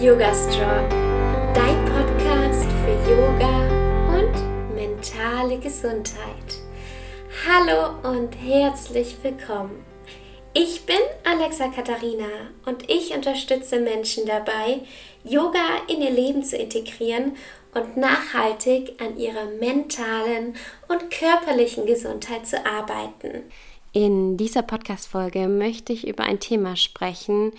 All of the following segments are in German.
Yoga Strong, dein Podcast für Yoga und mentale Gesundheit. Hallo und herzlich willkommen. Ich bin Alexa Katharina und ich unterstütze Menschen dabei, Yoga in ihr Leben zu integrieren und nachhaltig an ihrer mentalen und körperlichen Gesundheit zu arbeiten. In dieser Podcast-Folge möchte ich über ein Thema sprechen,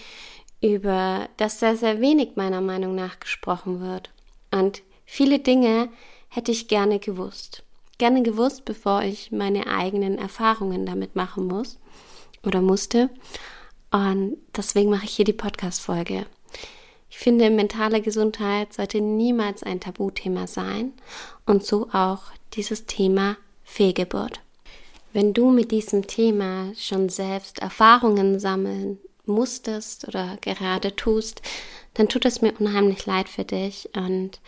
über das sehr, sehr wenig meiner Meinung nach gesprochen wird. Und viele Dinge hätte ich gerne gewusst. Gerne gewusst, bevor ich meine eigenen Erfahrungen damit machen muss oder musste. Und deswegen mache ich hier die Podcast-Folge. Ich finde, mentale Gesundheit sollte niemals ein Tabuthema sein und so auch dieses Thema Fehlgeburt. Wenn du mit diesem Thema schon selbst Erfahrungen sammeln musstest oder gerade tust, dann tut es mir unheimlich leid für dich. Und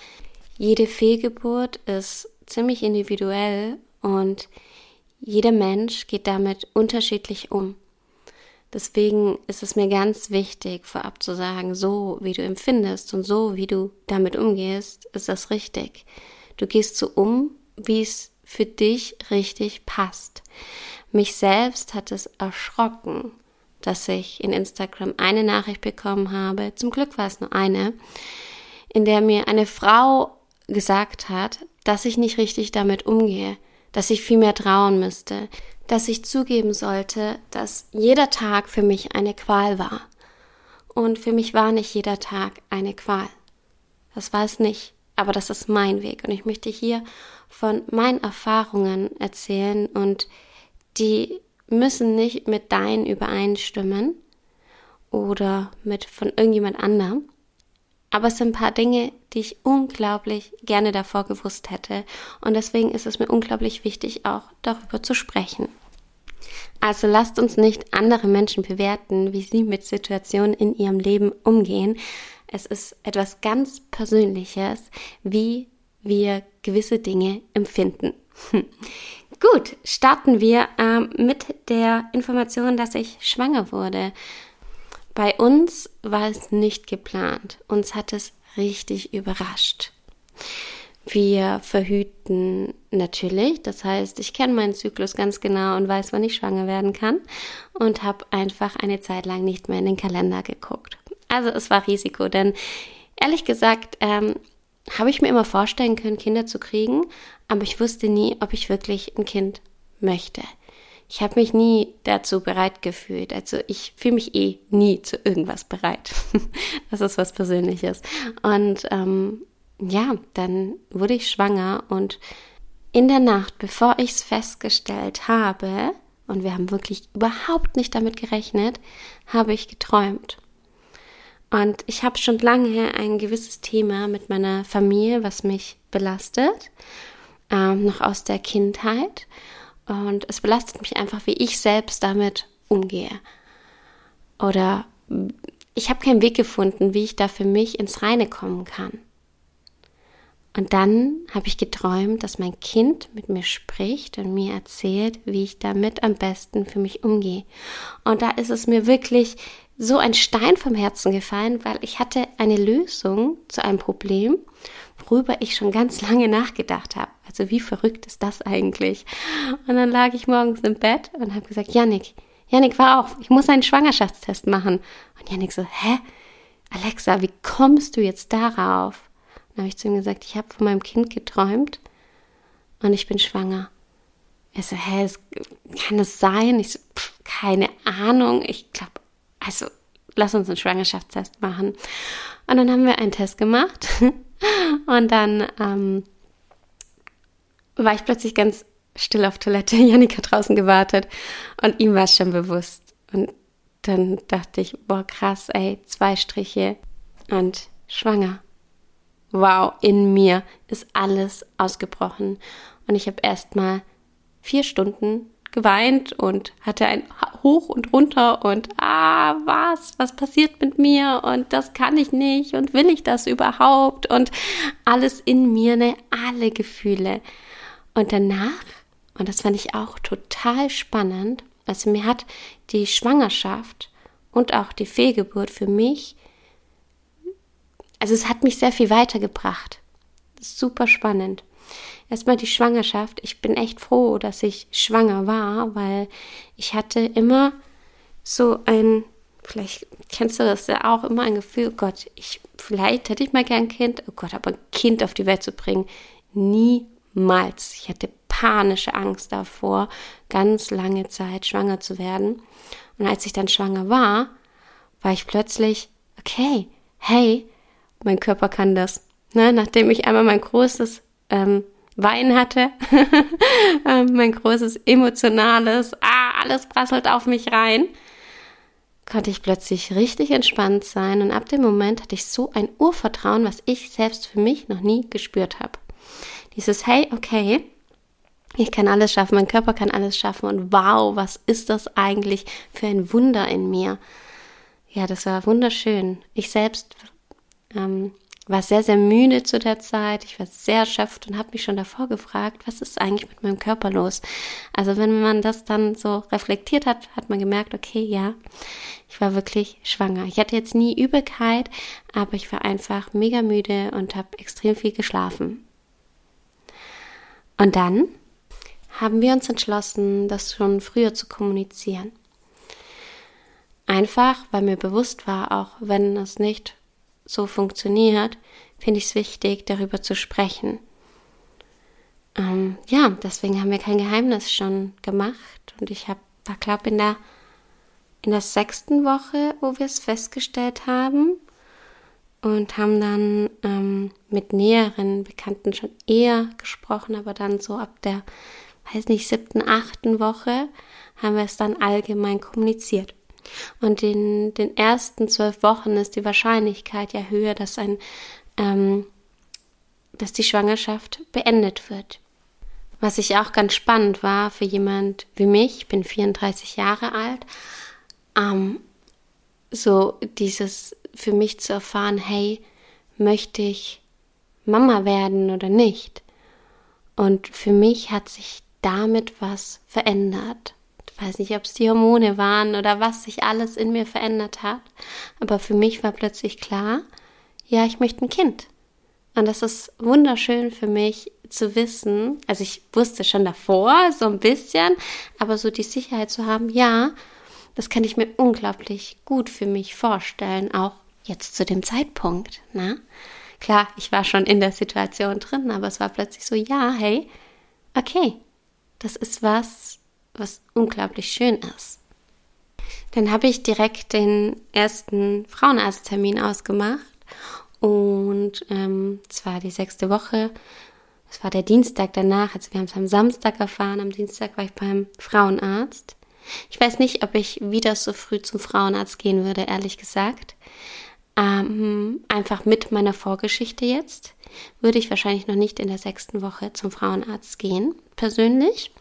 jede Fehlgeburt ist ziemlich individuell und jeder Mensch geht damit unterschiedlich um. Deswegen ist es mir ganz wichtig, vorab zu sagen, so wie du empfindest und so wie du damit umgehst, ist das richtig. Du gehst so um, wie es für dich richtig passt. Mich selbst hat es erschrocken, dass ich in Instagram eine Nachricht bekommen habe, zum Glück war es nur eine, in der mir eine Frau gesagt hat, dass ich nicht richtig damit umgehe, dass ich viel mehr trauen müsste, dass ich zugeben sollte, dass jeder Tag für mich eine Qual war. Und für mich war nicht jeder Tag eine Qual. Das war es nicht aber das ist mein Weg und ich möchte hier von meinen Erfahrungen erzählen und die müssen nicht mit deinen übereinstimmen oder mit von irgendjemand anderem. Aber es sind ein paar Dinge, die ich unglaublich gerne davor gewusst hätte. Und deswegen ist es mir unglaublich wichtig, auch darüber zu sprechen. Also lasst uns nicht andere Menschen bewerten, wie sie mit Situationen in ihrem Leben umgehen, es ist etwas ganz Persönliches, wie wir gewisse Dinge empfinden. Gut, starten wir ähm, mit der Information, dass ich schwanger wurde. Bei uns war es nicht geplant. Uns hat es richtig überrascht. Wir verhüten natürlich, das heißt, ich kenne meinen Zyklus ganz genau und weiß, wann ich schwanger werden kann und habe einfach eine Zeit lang nicht mehr in den Kalender geguckt. Also es war Risiko, denn ehrlich gesagt ähm, habe ich mir immer vorstellen können, Kinder zu kriegen, aber ich wusste nie, ob ich wirklich ein Kind möchte. Ich habe mich nie dazu bereit gefühlt. Also ich fühle mich eh nie zu irgendwas bereit. das ist was Persönliches. Und ähm, ja, dann wurde ich schwanger und in der Nacht, bevor ich es festgestellt habe, und wir haben wirklich überhaupt nicht damit gerechnet, habe ich geträumt. Und ich habe schon lange ein gewisses Thema mit meiner Familie, was mich belastet, ähm, noch aus der Kindheit. Und es belastet mich einfach, wie ich selbst damit umgehe. Oder ich habe keinen Weg gefunden, wie ich da für mich ins Reine kommen kann. Und dann habe ich geträumt, dass mein Kind mit mir spricht und mir erzählt, wie ich damit am besten für mich umgehe. Und da ist es mir wirklich so ein Stein vom Herzen gefallen, weil ich hatte eine Lösung zu einem Problem, worüber ich schon ganz lange nachgedacht habe. Also wie verrückt ist das eigentlich? Und dann lag ich morgens im Bett und habe gesagt, Janik, Janik, war auf, ich muss einen Schwangerschaftstest machen. Und Janik so, hä? Alexa, wie kommst du jetzt darauf? Dann habe ich zu ihm gesagt, ich habe von meinem Kind geträumt und ich bin schwanger. Er so, hä, kann es sein? Ich so, pff, keine Ahnung. Ich glaube, also lass uns einen Schwangerschaftstest machen. Und dann haben wir einen Test gemacht und dann ähm, war ich plötzlich ganz still auf Toilette. Janik hat draußen gewartet und ihm war es schon bewusst. Und dann dachte ich, boah, krass, ey, zwei Striche und schwanger. Wow, in mir ist alles ausgebrochen. Und ich habe erst mal vier Stunden geweint und hatte ein Hoch und runter und ah, was, was passiert mit mir und das kann ich nicht und will ich das überhaupt und alles in mir, ne, alle Gefühle. Und danach, und das fand ich auch total spannend, also mir hat die Schwangerschaft und auch die Fehlgeburt für mich also es hat mich sehr viel weitergebracht. Super spannend. Erstmal die Schwangerschaft. Ich bin echt froh, dass ich schwanger war, weil ich hatte immer so ein, vielleicht kennst du das ja auch, immer ein Gefühl, oh Gott, ich, vielleicht hätte ich mal gern ein Kind, oh Gott, aber ein Kind auf die Welt zu bringen, niemals. Ich hatte panische Angst davor, ganz lange Zeit schwanger zu werden. Und als ich dann schwanger war, war ich plötzlich, okay, hey, mein Körper kann das. Ne? Nachdem ich einmal mein großes ähm, Wein hatte, ähm, mein großes emotionales, ah, alles prasselt auf mich rein, konnte ich plötzlich richtig entspannt sein und ab dem Moment hatte ich so ein Urvertrauen, was ich selbst für mich noch nie gespürt habe. Dieses Hey, okay, ich kann alles schaffen, mein Körper kann alles schaffen und wow, was ist das eigentlich für ein Wunder in mir? Ja, das war wunderschön. Ich selbst ähm, war sehr, sehr müde zu der Zeit. Ich war sehr erschöpft und habe mich schon davor gefragt, was ist eigentlich mit meinem Körper los? Also wenn man das dann so reflektiert hat, hat man gemerkt, okay, ja, ich war wirklich schwanger. Ich hatte jetzt nie Übelkeit, aber ich war einfach mega müde und habe extrem viel geschlafen. Und dann haben wir uns entschlossen, das schon früher zu kommunizieren. Einfach, weil mir bewusst war, auch wenn es nicht so funktioniert, finde ich es wichtig, darüber zu sprechen. Ähm, ja, deswegen haben wir kein Geheimnis schon gemacht und ich habe, war glaube in der in der sechsten Woche, wo wir es festgestellt haben und haben dann ähm, mit näheren Bekannten schon eher gesprochen, aber dann so ab der, weiß nicht, siebten, achten Woche haben wir es dann allgemein kommuniziert. Und in den ersten zwölf Wochen ist die Wahrscheinlichkeit ja höher, dass ein, ähm, dass die Schwangerschaft beendet wird. Was ich auch ganz spannend war für jemand wie mich, ich bin 34 Jahre alt, ähm, so dieses für mich zu erfahren, hey, möchte ich Mama werden oder nicht? Und für mich hat sich damit was verändert weiß nicht, ob es die Hormone waren oder was sich alles in mir verändert hat. Aber für mich war plötzlich klar, ja, ich möchte ein Kind. Und das ist wunderschön für mich zu wissen. Also ich wusste schon davor so ein bisschen, aber so die Sicherheit zu haben, ja, das kann ich mir unglaublich gut für mich vorstellen, auch jetzt zu dem Zeitpunkt. Ne? Klar, ich war schon in der Situation drin, aber es war plötzlich so, ja, hey, okay, das ist was, was unglaublich schön ist. Dann habe ich direkt den ersten Frauenarzttermin ausgemacht und ähm, es war die sechste Woche. Es war der Dienstag danach, also wir haben es am Samstag erfahren, am Dienstag war ich beim Frauenarzt. Ich weiß nicht, ob ich wieder so früh zum Frauenarzt gehen würde, ehrlich gesagt. Ähm, einfach mit meiner Vorgeschichte jetzt würde ich wahrscheinlich noch nicht in der sechsten Woche zum Frauenarzt gehen, persönlich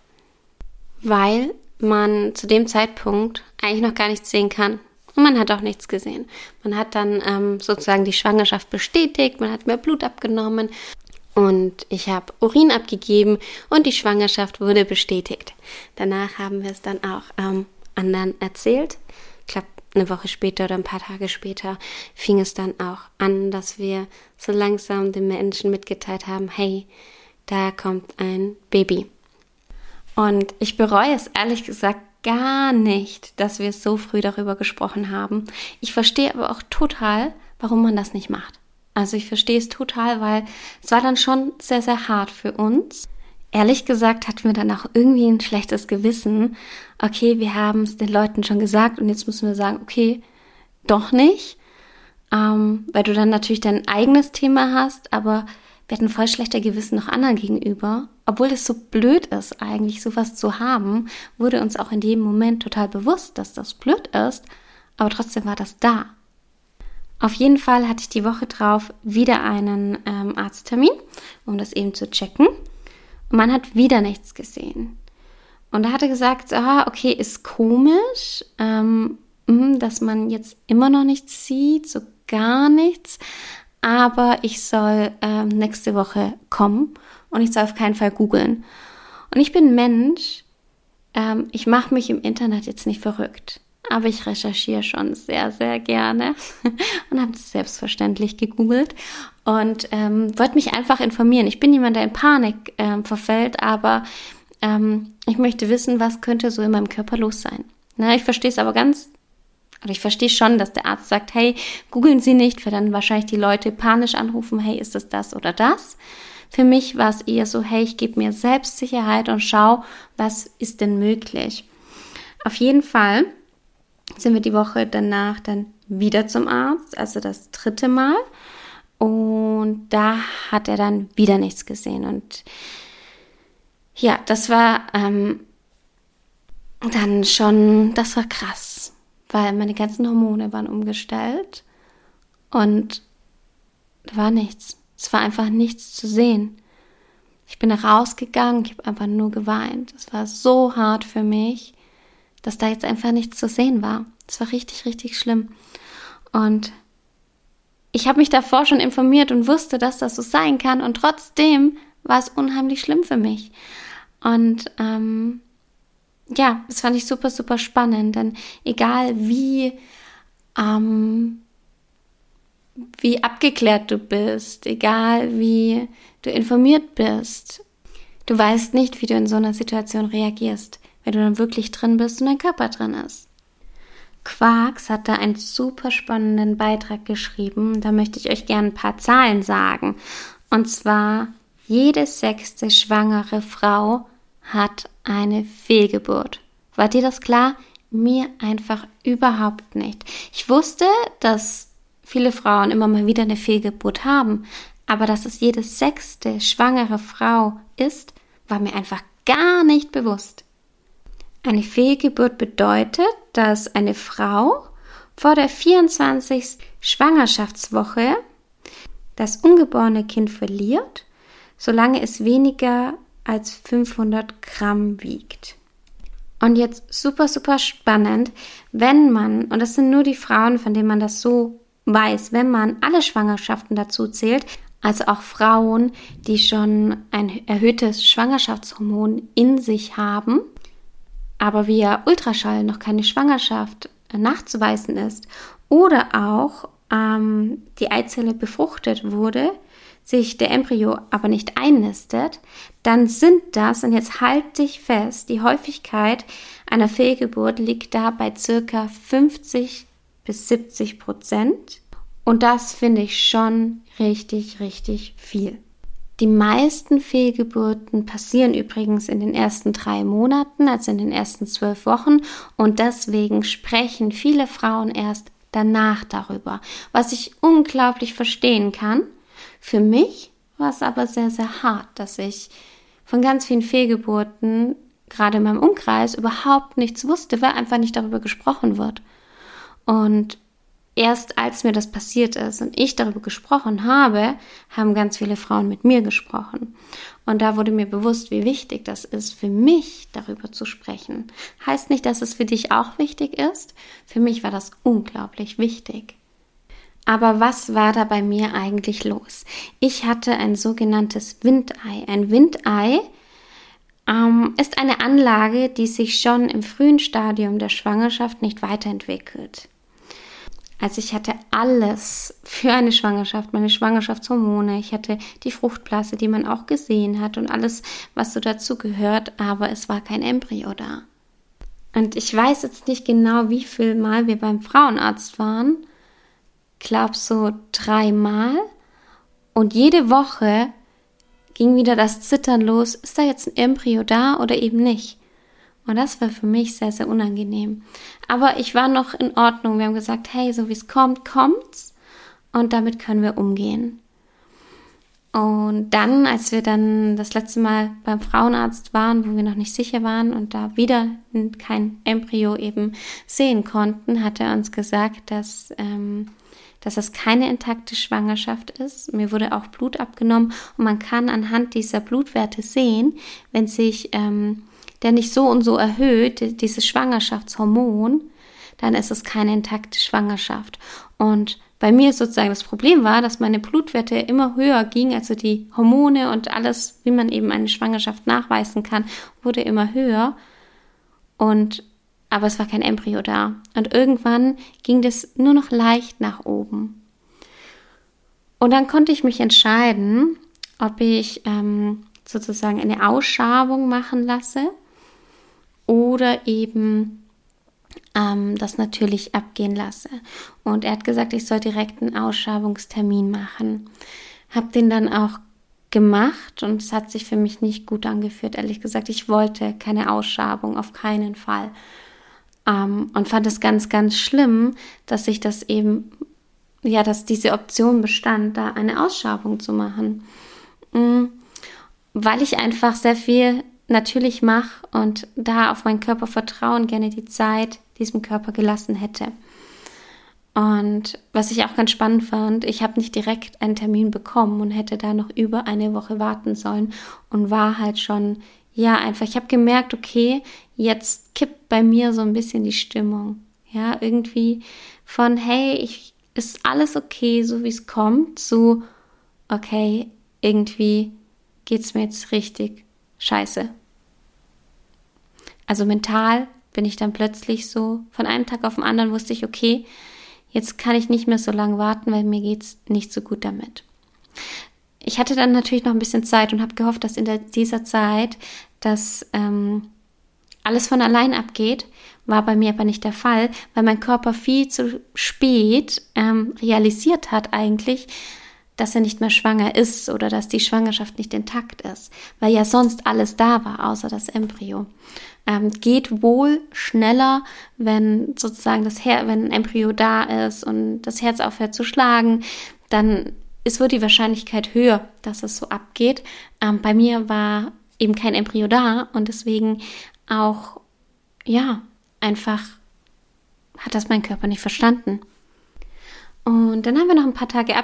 weil man zu dem Zeitpunkt eigentlich noch gar nichts sehen kann. Und man hat auch nichts gesehen. Man hat dann ähm, sozusagen die Schwangerschaft bestätigt, man hat mehr Blut abgenommen und ich habe Urin abgegeben und die Schwangerschaft wurde bestätigt. Danach haben wir es dann auch ähm, anderen erzählt. Ich glaube, eine Woche später oder ein paar Tage später fing es dann auch an, dass wir so langsam den Menschen mitgeteilt haben, hey, da kommt ein Baby. Und ich bereue es ehrlich gesagt gar nicht, dass wir so früh darüber gesprochen haben. Ich verstehe aber auch total, warum man das nicht macht. Also ich verstehe es total, weil es war dann schon sehr, sehr hart für uns. Ehrlich gesagt hatten wir dann auch irgendwie ein schlechtes Gewissen. Okay, wir haben es den Leuten schon gesagt und jetzt müssen wir sagen, okay, doch nicht. Ähm, weil du dann natürlich dein eigenes Thema hast, aber wir hatten voll schlechter Gewissen noch anderen gegenüber. Obwohl es so blöd ist, eigentlich sowas zu haben, wurde uns auch in dem Moment total bewusst, dass das blöd ist, aber trotzdem war das da. Auf jeden Fall hatte ich die Woche drauf wieder einen ähm, Arzttermin, um das eben zu checken. Und man hat wieder nichts gesehen. Und da hat er gesagt, ah, okay, ist komisch, ähm, mhm, dass man jetzt immer noch nichts sieht, so gar nichts aber ich soll ähm, nächste Woche kommen und ich soll auf keinen Fall googeln. Und ich bin Mensch, ähm, ich mache mich im Internet jetzt nicht verrückt. aber ich recherchiere schon sehr, sehr gerne und habe es selbstverständlich gegoogelt und ähm, wollte mich einfach informieren. Ich bin jemand, der in Panik ähm, verfällt, aber ähm, ich möchte wissen, was könnte so in meinem Körper los sein. Na, ich verstehe es aber ganz, oder ich verstehe schon, dass der Arzt sagt, hey, googeln Sie nicht, weil dann wahrscheinlich die Leute panisch anrufen, hey, ist es das oder das? Für mich war es eher so, hey, ich gebe mir Selbstsicherheit und schau, was ist denn möglich. Auf jeden Fall sind wir die Woche danach dann wieder zum Arzt, also das dritte Mal. Und da hat er dann wieder nichts gesehen. Und ja, das war ähm, dann schon, das war krass, weil meine ganzen Hormone waren umgestellt und da war nichts. Es war einfach nichts zu sehen. Ich bin rausgegangen, ich habe einfach nur geweint. Es war so hart für mich dass da jetzt einfach nichts zu sehen war. Das war richtig, richtig schlimm. Und ich habe mich davor schon informiert und wusste, dass das so sein kann. Und trotzdem war es unheimlich schlimm für mich. Und ähm, ja, das fand ich super, super spannend. Denn egal wie, ähm, wie abgeklärt du bist, egal wie du informiert bist, du weißt nicht, wie du in so einer Situation reagierst wenn du dann wirklich drin bist und dein Körper drin ist. Quarks hat da einen super spannenden Beitrag geschrieben. Da möchte ich euch gerne ein paar Zahlen sagen. Und zwar, jede sechste schwangere Frau hat eine Fehlgeburt. War dir das klar? Mir einfach überhaupt nicht. Ich wusste, dass viele Frauen immer mal wieder eine Fehlgeburt haben, aber dass es jede sechste schwangere Frau ist, war mir einfach gar nicht bewusst. Eine Fehlgeburt bedeutet, dass eine Frau vor der 24. Schwangerschaftswoche das ungeborene Kind verliert, solange es weniger als 500 Gramm wiegt. Und jetzt super, super spannend, wenn man, und das sind nur die Frauen, von denen man das so weiß, wenn man alle Schwangerschaften dazu zählt, also auch Frauen, die schon ein erhöhtes Schwangerschaftshormon in sich haben, aber via Ultraschall noch keine Schwangerschaft nachzuweisen ist oder auch ähm, die Eizelle befruchtet wurde, sich der Embryo aber nicht einnistet, dann sind das, und jetzt halt dich fest, die Häufigkeit einer Fehlgeburt liegt da bei circa 50 bis 70 Prozent. Und das finde ich schon richtig, richtig viel. Die meisten Fehlgeburten passieren übrigens in den ersten drei Monaten, also in den ersten zwölf Wochen. Und deswegen sprechen viele Frauen erst danach darüber, was ich unglaublich verstehen kann. Für mich war es aber sehr, sehr hart, dass ich von ganz vielen Fehlgeburten, gerade in meinem Umkreis, überhaupt nichts wusste, weil einfach nicht darüber gesprochen wird. Und erst als mir das passiert ist und ich darüber gesprochen habe, haben ganz viele Frauen mit mir gesprochen. Und da wurde mir bewusst, wie wichtig das ist, für mich darüber zu sprechen. Heißt nicht, dass es für dich auch wichtig ist. Für mich war das unglaublich wichtig. Aber was war da bei mir eigentlich los? Ich hatte ein sogenanntes Windei. Ein Windei ähm, ist eine Anlage, die sich schon im frühen Stadium der Schwangerschaft nicht weiterentwickelt. Also ich hatte alles für eine Schwangerschaft, meine Schwangerschaftshormone, ich hatte die Fruchtblase, die man auch gesehen hat und alles, was so dazu gehört, aber es war kein Embryo da. Und ich weiß jetzt nicht genau, wie viel Mal wir beim Frauenarzt waren. Glaub so dreimal. Und jede Woche ging wieder das Zittern los. Ist da jetzt ein Embryo da oder eben nicht? Und das war für mich sehr, sehr unangenehm. Aber ich war noch in Ordnung. Wir haben gesagt, hey, so wie es kommt, kommt's. Und damit können wir umgehen. Und dann, als wir dann das letzte Mal beim Frauenarzt waren, wo wir noch nicht sicher waren und da wieder kein Embryo eben sehen konnten, hat er uns gesagt, dass, ähm, dass das keine intakte Schwangerschaft ist. Mir wurde auch Blut abgenommen und man kann anhand dieser Blutwerte sehen, wenn sich ähm, der nicht so und so erhöht, dieses Schwangerschaftshormon, dann ist es keine intakte Schwangerschaft. Und bei mir sozusagen das Problem war, dass meine Blutwerte immer höher gingen, also die Hormone und alles, wie man eben eine Schwangerschaft nachweisen kann, wurde immer höher. Und aber es war kein Embryo da. Und irgendwann ging das nur noch leicht nach oben. Und dann konnte ich mich entscheiden, ob ich ähm, sozusagen eine Ausschabung machen lasse oder eben ähm, das natürlich abgehen lasse. Und er hat gesagt, ich soll direkt einen Ausschabungstermin machen. Hab den dann auch gemacht und es hat sich für mich nicht gut angeführt, ehrlich gesagt. Ich wollte keine Ausschabung, auf keinen Fall. Ähm, und fand es ganz, ganz schlimm, dass ich das eben, ja, dass diese Option bestand, da eine Ausschabung zu machen. Mhm. Weil ich einfach sehr viel natürlich mache und da auf meinen Körper vertrauen, gerne die Zeit diesem Körper gelassen hätte. Und was ich auch ganz spannend fand, ich habe nicht direkt einen Termin bekommen und hätte da noch über eine Woche warten sollen und war halt schon, ja, einfach, ich habe gemerkt, okay, jetzt kippt bei mir so ein bisschen die Stimmung. Ja, irgendwie von, hey, ich, ist alles okay, so wie es kommt, zu, okay, irgendwie geht es mir jetzt richtig scheiße. Also mental bin ich dann plötzlich so, von einem Tag auf den anderen wusste ich, okay, jetzt kann ich nicht mehr so lange warten, weil mir geht es nicht so gut damit. Ich hatte dann natürlich noch ein bisschen Zeit und habe gehofft, dass in der, dieser Zeit das ähm, alles von allein abgeht. War bei mir aber nicht der Fall, weil mein Körper viel zu spät ähm, realisiert hat eigentlich, dass er nicht mehr schwanger ist oder dass die Schwangerschaft nicht intakt ist, weil ja sonst alles da war, außer das Embryo ähm, geht wohl schneller, wenn sozusagen das Her wenn ein Embryo da ist und das Herz aufhört zu schlagen, dann ist wohl die Wahrscheinlichkeit höher, dass es so abgeht. Ähm, bei mir war eben kein Embryo da und deswegen auch, ja, einfach hat das mein Körper nicht verstanden. Und dann haben wir noch ein paar Tage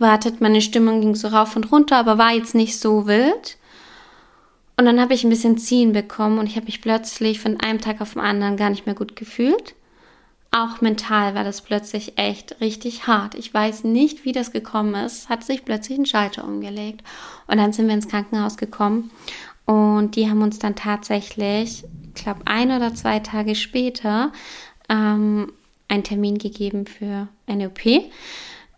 abgewartet. Meine Stimmung ging so rauf und runter, aber war jetzt nicht so wild. Und dann habe ich ein bisschen Ziehen bekommen und ich habe mich plötzlich von einem Tag auf den anderen gar nicht mehr gut gefühlt. Auch mental war das plötzlich echt richtig hart. Ich weiß nicht, wie das gekommen ist. Hat sich plötzlich ein Schalter umgelegt. Und dann sind wir ins Krankenhaus gekommen und die haben uns dann tatsächlich, ich glaube, ein oder zwei Tage später ähm, einen Termin gegeben für eine OP.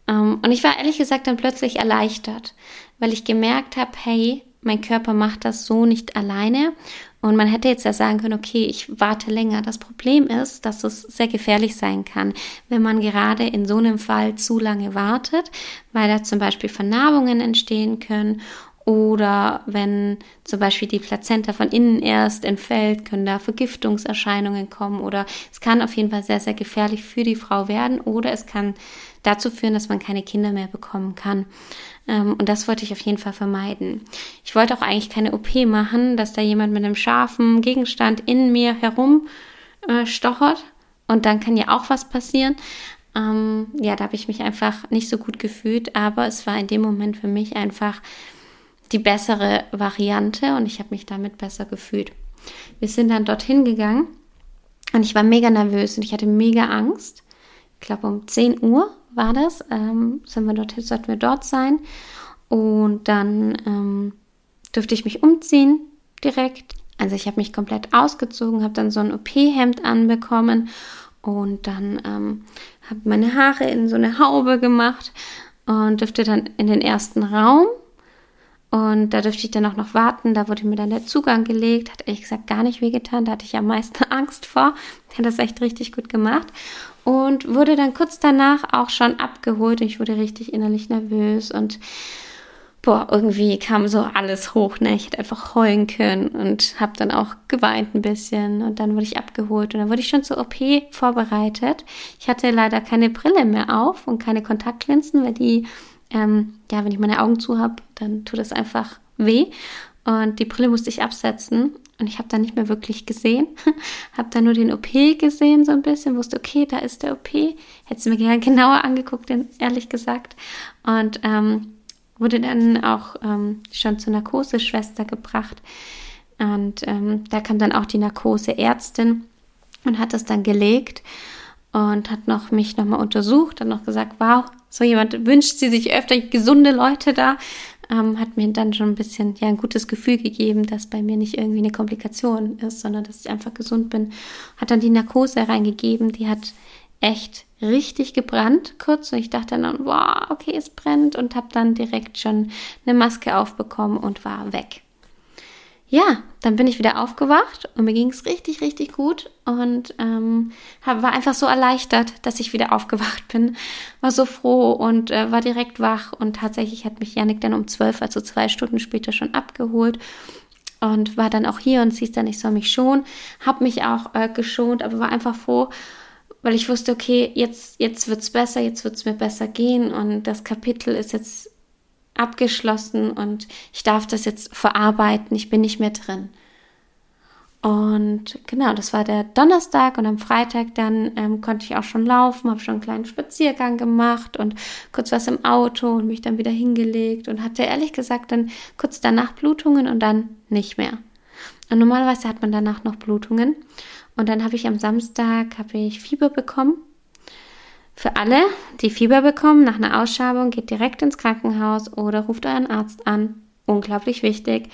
Ähm, und ich war ehrlich gesagt dann plötzlich erleichtert, weil ich gemerkt habe, hey, mein Körper macht das so nicht alleine. Und man hätte jetzt ja sagen können, okay, ich warte länger. Das Problem ist, dass es sehr gefährlich sein kann, wenn man gerade in so einem Fall zu lange wartet, weil da zum Beispiel Vernarbungen entstehen können oder wenn zum Beispiel die Plazenta von innen erst entfällt, können da Vergiftungserscheinungen kommen oder es kann auf jeden Fall sehr, sehr gefährlich für die Frau werden oder es kann dazu führen, dass man keine Kinder mehr bekommen kann. Ähm, und das wollte ich auf jeden Fall vermeiden. Ich wollte auch eigentlich keine OP machen, dass da jemand mit einem scharfen Gegenstand in mir herum äh. Und dann kann ja auch was passieren. Ähm, ja, da habe ich mich einfach nicht so gut gefühlt, aber es war in dem Moment für mich einfach die bessere Variante und ich habe mich damit besser gefühlt. Wir sind dann dorthin gegangen und ich war mega nervös und ich hatte mega Angst. Ich glaube, um 10 Uhr war das, ähm, sind wir dort, sollten wir dort sein. Und dann ähm, dürfte ich mich umziehen direkt. Also ich habe mich komplett ausgezogen, habe dann so ein OP-Hemd anbekommen und dann ähm, habe meine Haare in so eine Haube gemacht und dürfte dann in den ersten Raum und da dürfte ich dann auch noch warten. Da wurde mir dann der Zugang gelegt. Hat ehrlich gesagt gar nicht wehgetan. Da hatte ich am meisten Angst vor. Hat das echt richtig gut gemacht. Und wurde dann kurz danach auch schon abgeholt. Ich wurde richtig innerlich nervös und boah, irgendwie kam so alles hoch. Ne? Ich hätte einfach heulen können und habe dann auch geweint ein bisschen. Und dann wurde ich abgeholt und dann wurde ich schon zur OP vorbereitet. Ich hatte leider keine Brille mehr auf und keine Kontaktlinsen, weil die ähm, ja, wenn ich meine Augen zu habe, dann tut es einfach weh. Und die Brille musste ich absetzen und ich habe dann nicht mehr wirklich gesehen. habe dann nur den OP gesehen so ein bisschen, wusste, okay, da ist der OP. Hätte mir gerne genauer angeguckt, ehrlich gesagt. Und ähm, wurde dann auch ähm, schon zur Narkoseschwester gebracht. Und ähm, da kam dann auch die Narkoseärztin und hat das dann gelegt und hat noch mich nochmal untersucht, hat noch gesagt, wow, so jemand wünscht sie sich öfter gesunde Leute da. Ähm, hat mir dann schon ein bisschen ja ein gutes Gefühl gegeben, dass bei mir nicht irgendwie eine Komplikation ist, sondern dass ich einfach gesund bin. Hat dann die Narkose reingegeben, die hat echt richtig gebrannt kurz. Und ich dachte dann, wow, okay, es brennt. Und habe dann direkt schon eine Maske aufbekommen und war weg ja, dann bin ich wieder aufgewacht und mir ging es richtig, richtig gut und ähm, hab, war einfach so erleichtert, dass ich wieder aufgewacht bin. War so froh und äh, war direkt wach und tatsächlich hat mich Janik dann um zwölf, also zwei Stunden später schon abgeholt und war dann auch hier und siehst dann, ich soll mich schon, hab mich auch äh, geschont, aber war einfach froh, weil ich wusste, okay, jetzt, jetzt wird's besser, jetzt wird's mir besser gehen und das Kapitel ist jetzt abgeschlossen und ich darf das jetzt verarbeiten, ich bin nicht mehr drin. Und genau, das war der Donnerstag und am Freitag dann ähm, konnte ich auch schon laufen, habe schon einen kleinen Spaziergang gemacht und kurz was im Auto und mich dann wieder hingelegt und hatte ehrlich gesagt dann kurz danach Blutungen und dann nicht mehr. Und normalerweise hat man danach noch Blutungen und dann habe ich am Samstag habe ich Fieber bekommen für alle, die Fieber bekommen nach einer Ausschabung, geht direkt ins Krankenhaus oder ruft euren Arzt an. Unglaublich wichtig.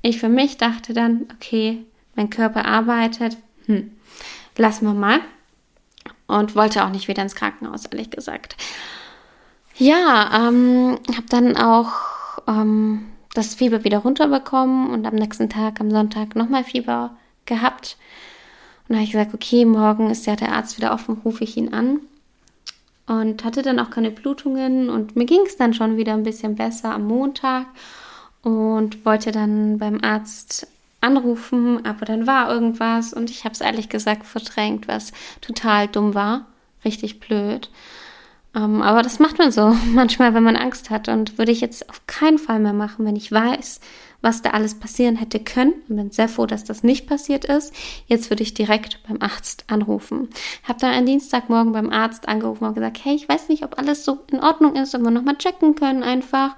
Ich für mich dachte dann, okay, mein Körper arbeitet, hm, lassen wir mal. Und wollte auch nicht wieder ins Krankenhaus, ehrlich gesagt. Ja, ähm, habe dann auch ähm, das Fieber wieder runterbekommen und am nächsten Tag, am Sonntag, nochmal Fieber gehabt. Und habe ich gesagt, okay, morgen ist ja der Arzt wieder offen, rufe ich ihn an und hatte dann auch keine Blutungen und mir ging es dann schon wieder ein bisschen besser am Montag und wollte dann beim Arzt anrufen, aber dann war irgendwas und ich habe es ehrlich gesagt verdrängt, was total dumm war, richtig blöd. Ähm, aber das macht man so manchmal, wenn man Angst hat und würde ich jetzt auf keinen Fall mehr machen, wenn ich weiß, was da alles passieren hätte können. Ich bin sehr froh, dass das nicht passiert ist. Jetzt würde ich direkt beim Arzt anrufen. Habe dann einen Dienstagmorgen beim Arzt angerufen und gesagt, hey, ich weiß nicht, ob alles so in Ordnung ist, ob wir nochmal checken können einfach.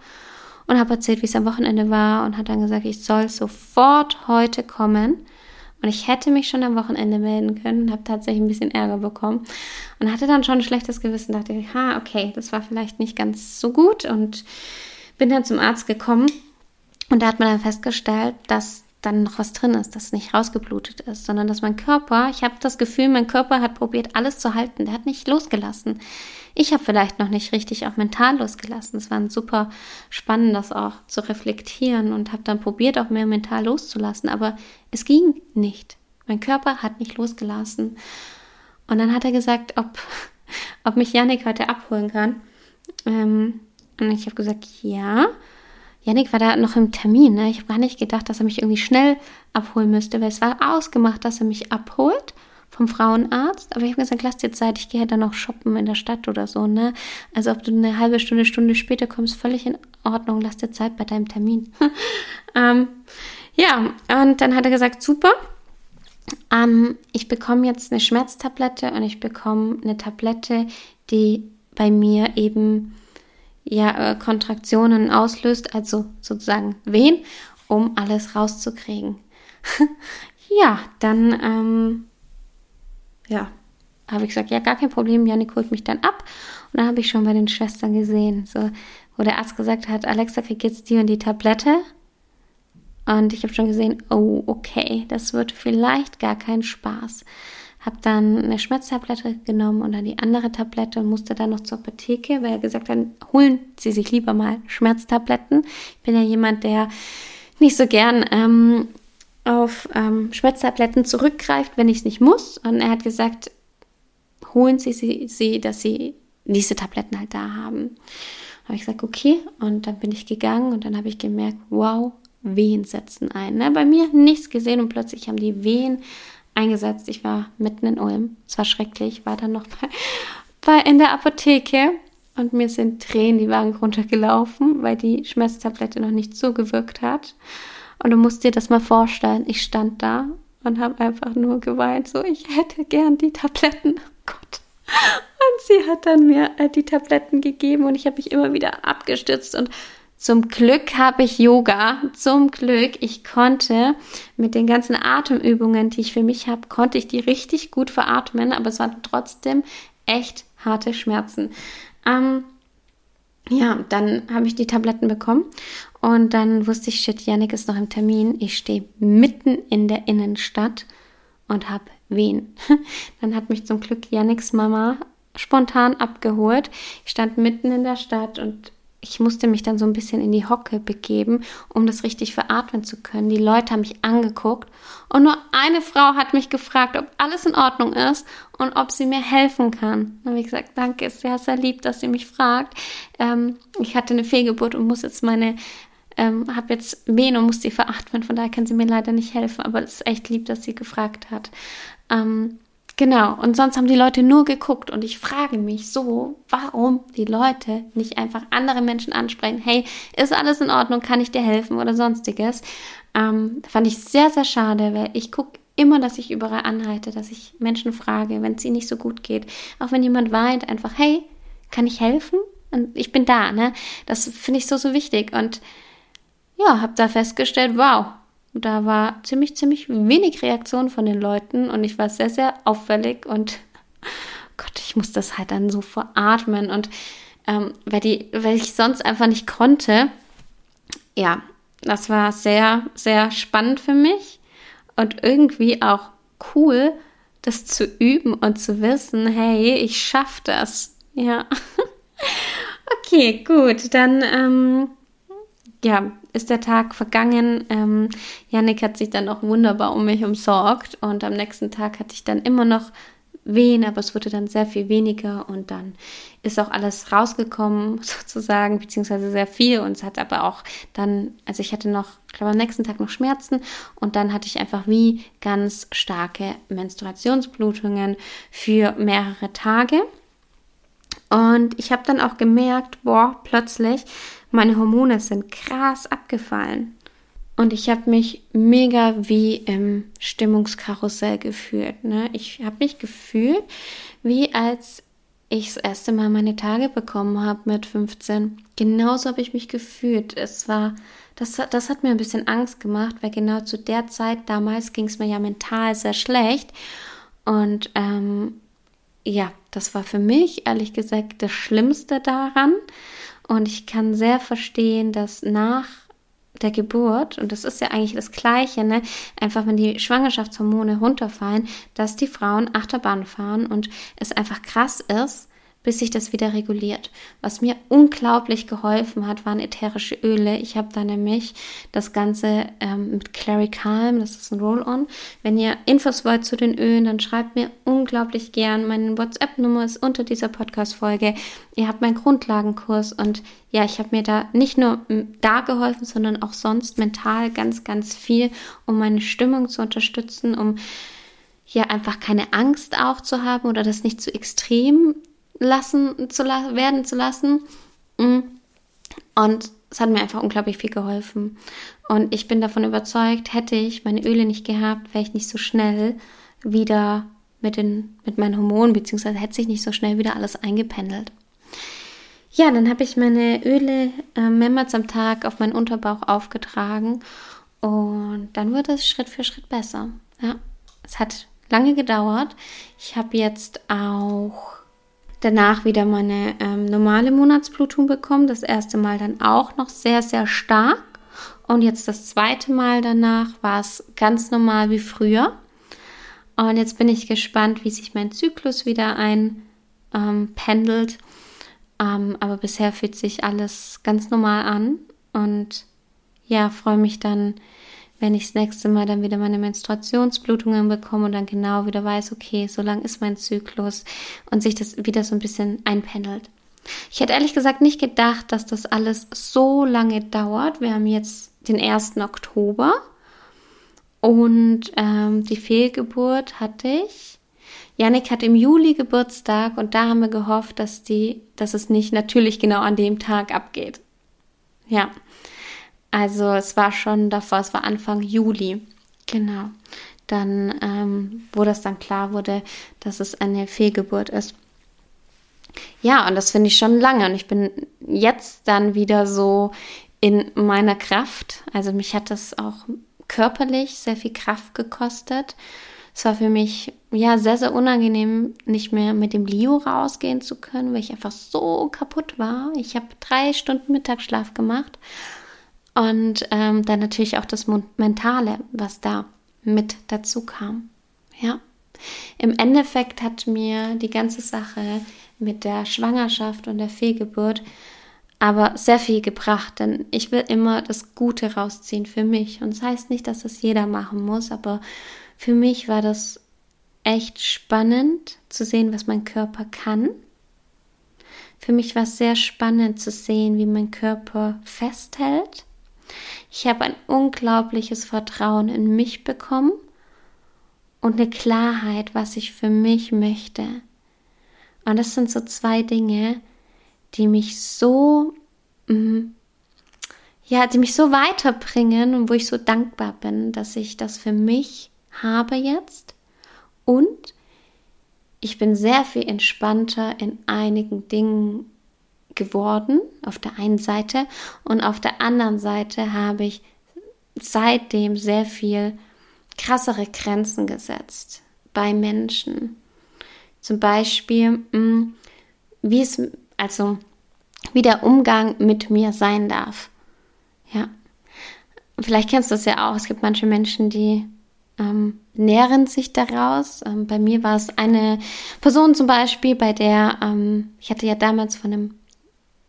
Und habe erzählt, wie es am Wochenende war und hat dann gesagt, ich soll sofort heute kommen. Und ich hätte mich schon am Wochenende melden können und habe tatsächlich ein bisschen Ärger bekommen. Und hatte dann schon ein schlechtes Gewissen, dachte ha, okay, das war vielleicht nicht ganz so gut. Und bin dann zum Arzt gekommen und da hat man dann festgestellt, dass dann noch was drin ist, das nicht rausgeblutet ist, sondern dass mein Körper, ich habe das Gefühl, mein Körper hat probiert, alles zu halten. Der hat nicht losgelassen. Ich habe vielleicht noch nicht richtig auch mental losgelassen. Es war super spannend, das auch zu reflektieren und habe dann probiert, auch mehr mental loszulassen. Aber es ging nicht. Mein Körper hat nicht losgelassen. Und dann hat er gesagt, ob, ob mich Yannick heute abholen kann. Ähm, und ich habe gesagt, ja. Janik war da noch im Termin. Ne? Ich habe gar nicht gedacht, dass er mich irgendwie schnell abholen müsste, weil es war ausgemacht, dass er mich abholt vom Frauenarzt. Aber ich habe gesagt, lass dir Zeit, ich gehe halt dann noch shoppen in der Stadt oder so. Ne? Also ob du eine halbe Stunde, Stunde später kommst, völlig in Ordnung. Lass dir Zeit bei deinem Termin. ähm, ja, und dann hat er gesagt, super. Ähm, ich bekomme jetzt eine Schmerztablette und ich bekomme eine Tablette, die bei mir eben ja, äh, Kontraktionen auslöst, also sozusagen Wehen, um alles rauszukriegen. ja, dann, ähm, ja, habe ich gesagt, ja, gar kein Problem, Janik holt mich dann ab. Und dann habe ich schon bei den Schwestern gesehen, so, wo der Arzt gesagt hat, Alexa kriegt jetzt die und die Tablette. Und ich habe schon gesehen, oh, okay, das wird vielleicht gar kein Spaß habe dann eine Schmerztablette genommen und dann die andere Tablette und musste dann noch zur Apotheke, weil er gesagt hat, holen Sie sich lieber mal Schmerztabletten. Ich bin ja jemand, der nicht so gern ähm, auf ähm, Schmerztabletten zurückgreift, wenn ich es nicht muss. Und er hat gesagt, holen Sie sie, sie, dass Sie diese Tabletten halt da haben. Habe ich gesagt, okay. Und dann bin ich gegangen und dann habe ich gemerkt, wow, Wehen setzen ein. Ne? Bei mir nichts gesehen und plötzlich haben die Wehen eingesetzt. Ich war mitten in Ulm. Es war schrecklich. War dann noch bei, bei in der Apotheke und mir sind Tränen die Wagen runtergelaufen, weil die Schmerztablette noch nicht zugewirkt hat. Und du musst dir das mal vorstellen. Ich stand da und habe einfach nur geweint. So, ich hätte gern die Tabletten. Oh Gott. Und sie hat dann mir äh, die Tabletten gegeben und ich habe mich immer wieder abgestützt und zum Glück habe ich Yoga. Zum Glück. Ich konnte mit den ganzen Atemübungen, die ich für mich habe, konnte ich die richtig gut veratmen, aber es waren trotzdem echt harte Schmerzen. Ähm, ja, dann habe ich die Tabletten bekommen und dann wusste ich, shit, Yannick ist noch im Termin. Ich stehe mitten in der Innenstadt und habe Wehen. Dann hat mich zum Glück Yannicks Mama spontan abgeholt. Ich stand mitten in der Stadt und ich musste mich dann so ein bisschen in die Hocke begeben, um das richtig veratmen zu können. Die Leute haben mich angeguckt und nur eine Frau hat mich gefragt, ob alles in Ordnung ist und ob sie mir helfen kann. Dann habe ich gesagt, danke, ist sehr, sehr lieb, dass sie mich fragt. Ähm, ich hatte eine Fehlgeburt und muss jetzt meine, ähm, habe jetzt Wehen und muss die veratmen, von daher kann sie mir leider nicht helfen, aber es ist echt lieb, dass sie gefragt hat. Ähm, Genau, und sonst haben die Leute nur geguckt und ich frage mich so, warum die Leute nicht einfach andere Menschen ansprechen, hey, ist alles in Ordnung, kann ich dir helfen oder sonstiges. Ähm, fand ich sehr, sehr schade, weil ich gucke immer, dass ich überall anhalte, dass ich Menschen frage, wenn es ihnen nicht so gut geht. Auch wenn jemand weint, einfach, hey, kann ich helfen? Und ich bin da, ne? Das finde ich so, so wichtig und ja, habe da festgestellt, wow, da war ziemlich, ziemlich wenig Reaktion von den Leuten und ich war sehr, sehr auffällig und Gott, ich muss das halt dann so veratmen und ähm, weil, die, weil ich sonst einfach nicht konnte. Ja, das war sehr, sehr spannend für mich und irgendwie auch cool, das zu üben und zu wissen, hey, ich schaffe das. Ja. okay, gut, dann ähm, ja, ist der Tag vergangen. Ähm, Janik hat sich dann auch wunderbar um mich umsorgt und am nächsten Tag hatte ich dann immer noch Wehen, aber es wurde dann sehr viel weniger und dann ist auch alles rausgekommen sozusagen, beziehungsweise sehr viel und es hat aber auch dann, also ich hatte noch, glaube am nächsten Tag noch Schmerzen und dann hatte ich einfach wie ganz starke Menstruationsblutungen für mehrere Tage. Und ich habe dann auch gemerkt, boah, plötzlich meine Hormone sind krass abgefallen. Und ich habe mich mega wie im Stimmungskarussell gefühlt. Ne? Ich habe mich gefühlt, wie als ich das erste Mal meine Tage bekommen habe mit 15. Genauso habe ich mich gefühlt. Es war, das, das hat mir ein bisschen Angst gemacht, weil genau zu der Zeit damals ging es mir ja mental sehr schlecht. Und ähm, ja, das war für mich ehrlich gesagt das Schlimmste daran. Und ich kann sehr verstehen, dass nach der Geburt, und das ist ja eigentlich das Gleiche, ne? einfach wenn die Schwangerschaftshormone runterfallen, dass die Frauen Achterbahn fahren und es einfach krass ist, bis sich das wieder reguliert. Was mir unglaublich geholfen hat, waren ätherische Öle. Ich habe da nämlich das Ganze ähm, mit Clary Calm, das ist ein Roll-On. Wenn ihr Infos wollt zu den Ölen, dann schreibt mir unglaublich gern. Meine WhatsApp-Nummer ist unter dieser Podcast-Folge. Ihr habt meinen Grundlagenkurs und ja, ich habe mir da nicht nur da geholfen, sondern auch sonst mental ganz, ganz viel, um meine Stimmung zu unterstützen, um ja einfach keine Angst auch zu haben oder das nicht zu extrem lassen zu la werden zu lassen. Mm. Und es hat mir einfach unglaublich viel geholfen. Und ich bin davon überzeugt, hätte ich meine Öle nicht gehabt, wäre ich nicht so schnell wieder mit, den, mit meinen Hormonen, beziehungsweise hätte sich nicht so schnell wieder alles eingependelt. Ja, dann habe ich meine Öle äh, mehrmals am Tag auf meinen Unterbauch aufgetragen und dann wurde es Schritt für Schritt besser. Ja, es hat lange gedauert. Ich habe jetzt auch danach wieder meine ähm, normale Monatsblutung bekommen. Das erste Mal dann auch noch sehr, sehr stark. Und jetzt das zweite Mal danach war es ganz normal wie früher. Und jetzt bin ich gespannt, wie sich mein Zyklus wieder einpendelt. Ähm, ähm, aber bisher fühlt sich alles ganz normal an. Und ja, freue mich dann wenn ich das nächste Mal dann wieder meine Menstruationsblutungen bekomme und dann genau wieder weiß, okay, so lang ist mein Zyklus und sich das wieder so ein bisschen einpendelt. Ich hätte ehrlich gesagt nicht gedacht, dass das alles so lange dauert. Wir haben jetzt den 1. Oktober und ähm, die Fehlgeburt hatte ich. Janik hat im Juli Geburtstag und da haben wir gehofft, dass die, dass es nicht natürlich genau an dem Tag abgeht. Ja, also es war schon davor, es war Anfang Juli. Genau. Dann, ähm, wo das dann klar wurde, dass es eine Fehlgeburt ist. Ja, und das finde ich schon lange. Und ich bin jetzt dann wieder so in meiner Kraft. Also mich hat das auch körperlich sehr viel Kraft gekostet, Es war für mich ja sehr, sehr unangenehm, nicht mehr mit dem Leo rausgehen zu können, weil ich einfach so kaputt war. Ich habe drei Stunden Mittagsschlaf gemacht und ähm, dann natürlich auch das Mentale, was da mit dazu kam. Ja. Im Endeffekt hat mir die ganze Sache mit der Schwangerschaft und der Fehlgeburt aber sehr viel gebracht, denn ich will immer das Gute rausziehen für mich. Und das heißt nicht, dass das jeder machen muss, aber für mich war das echt spannend zu sehen, was mein Körper kann. Für mich war es sehr spannend zu sehen, wie mein Körper festhält. Ich habe ein unglaubliches Vertrauen in mich bekommen und eine Klarheit, was ich für mich möchte. Und das sind so zwei Dinge, die mich so, mm, ja, die mich so weiterbringen und wo ich so dankbar bin, dass ich das für mich habe jetzt. Und ich bin sehr viel entspannter in einigen Dingen geworden, auf der einen Seite. Und auf der anderen Seite habe ich seitdem sehr viel krassere Grenzen gesetzt bei Menschen. Zum Beispiel, mm, wie es, also, wie der Umgang mit mir sein darf. Ja. Vielleicht kennst du das ja auch. Es gibt manche Menschen, die ähm, nähren sich daraus. Ähm, bei mir war es eine Person zum Beispiel, bei der, ähm, ich hatte ja damals von einem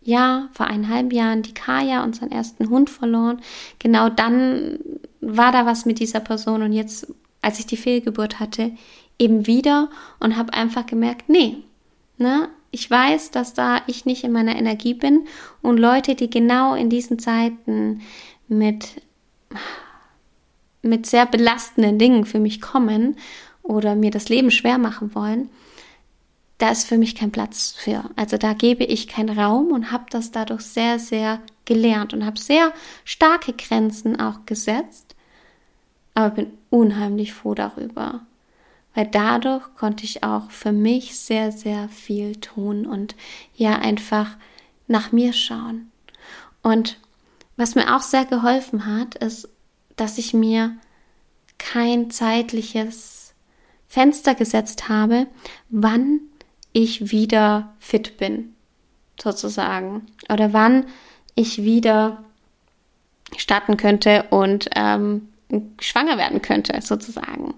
Jahr, vor eineinhalb Jahren, die Kaya, unseren ersten Hund verloren. Genau dann war da was mit dieser Person und jetzt, als ich die Fehlgeburt hatte, eben wieder und habe einfach gemerkt, nee, ne, ich weiß, dass da ich nicht in meiner Energie bin und Leute, die genau in diesen Zeiten mit mit sehr belastenden Dingen für mich kommen oder mir das Leben schwer machen wollen, da ist für mich kein Platz für. Also da gebe ich keinen Raum und habe das dadurch sehr, sehr gelernt und habe sehr starke Grenzen auch gesetzt, aber bin unheimlich froh darüber, weil dadurch konnte ich auch für mich sehr, sehr viel tun und ja einfach nach mir schauen. Und was mir auch sehr geholfen hat, ist dass ich mir kein zeitliches Fenster gesetzt habe, wann ich wieder fit bin, sozusagen. Oder wann ich wieder starten könnte und ähm, schwanger werden könnte, sozusagen.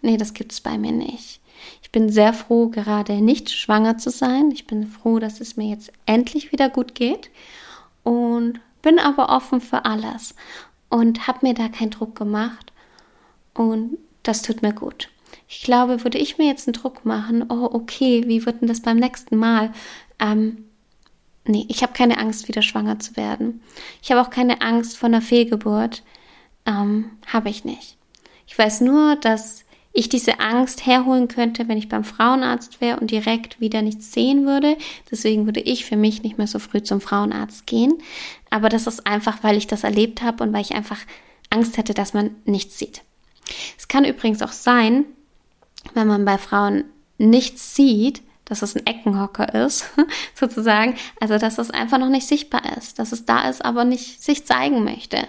Nee, das gibt es bei mir nicht. Ich bin sehr froh, gerade nicht schwanger zu sein. Ich bin froh, dass es mir jetzt endlich wieder gut geht und bin aber offen für alles und habe mir da keinen Druck gemacht. Und das tut mir gut. Ich glaube, würde ich mir jetzt einen Druck machen, oh, okay, wie wird denn das beim nächsten Mal? Ähm, nee, ich habe keine Angst, wieder schwanger zu werden. Ich habe auch keine Angst vor einer Fehlgeburt. Ähm, habe ich nicht. Ich weiß nur, dass ich diese Angst herholen könnte, wenn ich beim Frauenarzt wäre und direkt wieder nichts sehen würde. Deswegen würde ich für mich nicht mehr so früh zum Frauenarzt gehen. Aber das ist einfach, weil ich das erlebt habe und weil ich einfach Angst hätte, dass man nichts sieht. Es kann übrigens auch sein, wenn man bei Frauen nichts sieht, dass es ein Eckenhocker ist, sozusagen. Also, dass es einfach noch nicht sichtbar ist, dass es da ist, aber nicht sich zeigen möchte.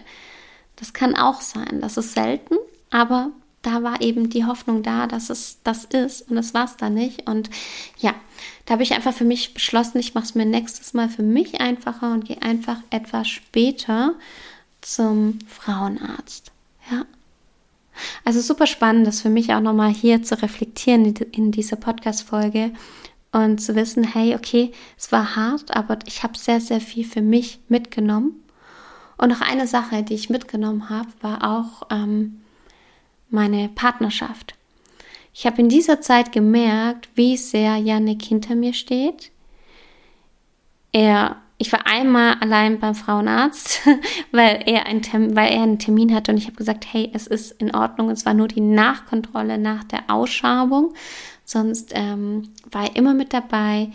Das kann auch sein. Das ist selten, aber da war eben die Hoffnung da, dass es das ist und es war es dann nicht. Und ja, da habe ich einfach für mich beschlossen, ich mache es mir nächstes Mal für mich einfacher und gehe einfach etwas später zum Frauenarzt. Ja. Also super spannend, das für mich auch nochmal hier zu reflektieren in dieser Podcast-Folge und zu wissen, hey, okay, es war hart, aber ich habe sehr, sehr viel für mich mitgenommen. Und noch eine Sache, die ich mitgenommen habe, war auch, ähm, meine Partnerschaft. Ich habe in dieser Zeit gemerkt, wie sehr Yannick hinter mir steht. Er, ich war einmal allein beim Frauenarzt, weil er, ein Termin, weil er einen Termin hatte und ich habe gesagt, hey, es ist in Ordnung. Es war nur die Nachkontrolle nach der Ausschabung. Sonst ähm, war er immer mit dabei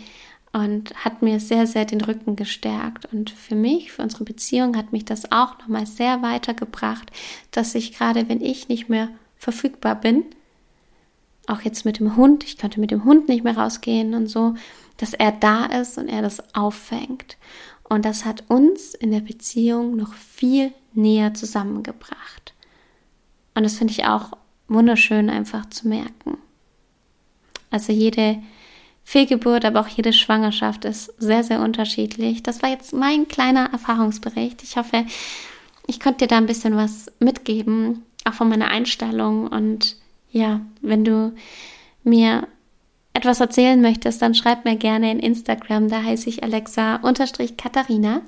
und hat mir sehr, sehr den Rücken gestärkt. Und für mich, für unsere Beziehung, hat mich das auch nochmal sehr weitergebracht, dass ich gerade, wenn ich nicht mehr verfügbar bin. Auch jetzt mit dem Hund, ich könnte mit dem Hund nicht mehr rausgehen und so, dass er da ist und er das auffängt. Und das hat uns in der Beziehung noch viel näher zusammengebracht. Und das finde ich auch wunderschön einfach zu merken. Also jede Fehlgeburt, aber auch jede Schwangerschaft ist sehr, sehr unterschiedlich. Das war jetzt mein kleiner Erfahrungsbericht. Ich hoffe, ich konnte dir da ein bisschen was mitgeben, auch von meiner Einstellung. Und ja, wenn du mir etwas erzählen möchtest, dann schreib mir gerne in Instagram. Da heiße ich Alexa-Katharina.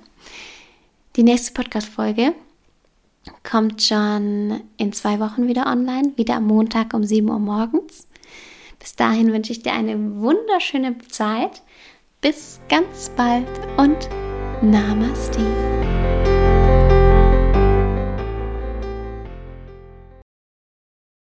Die nächste Podcast-Folge kommt schon in zwei Wochen wieder online, wieder am Montag um 7 Uhr morgens. Bis dahin wünsche ich dir eine wunderschöne Zeit. Bis ganz bald und Namaste.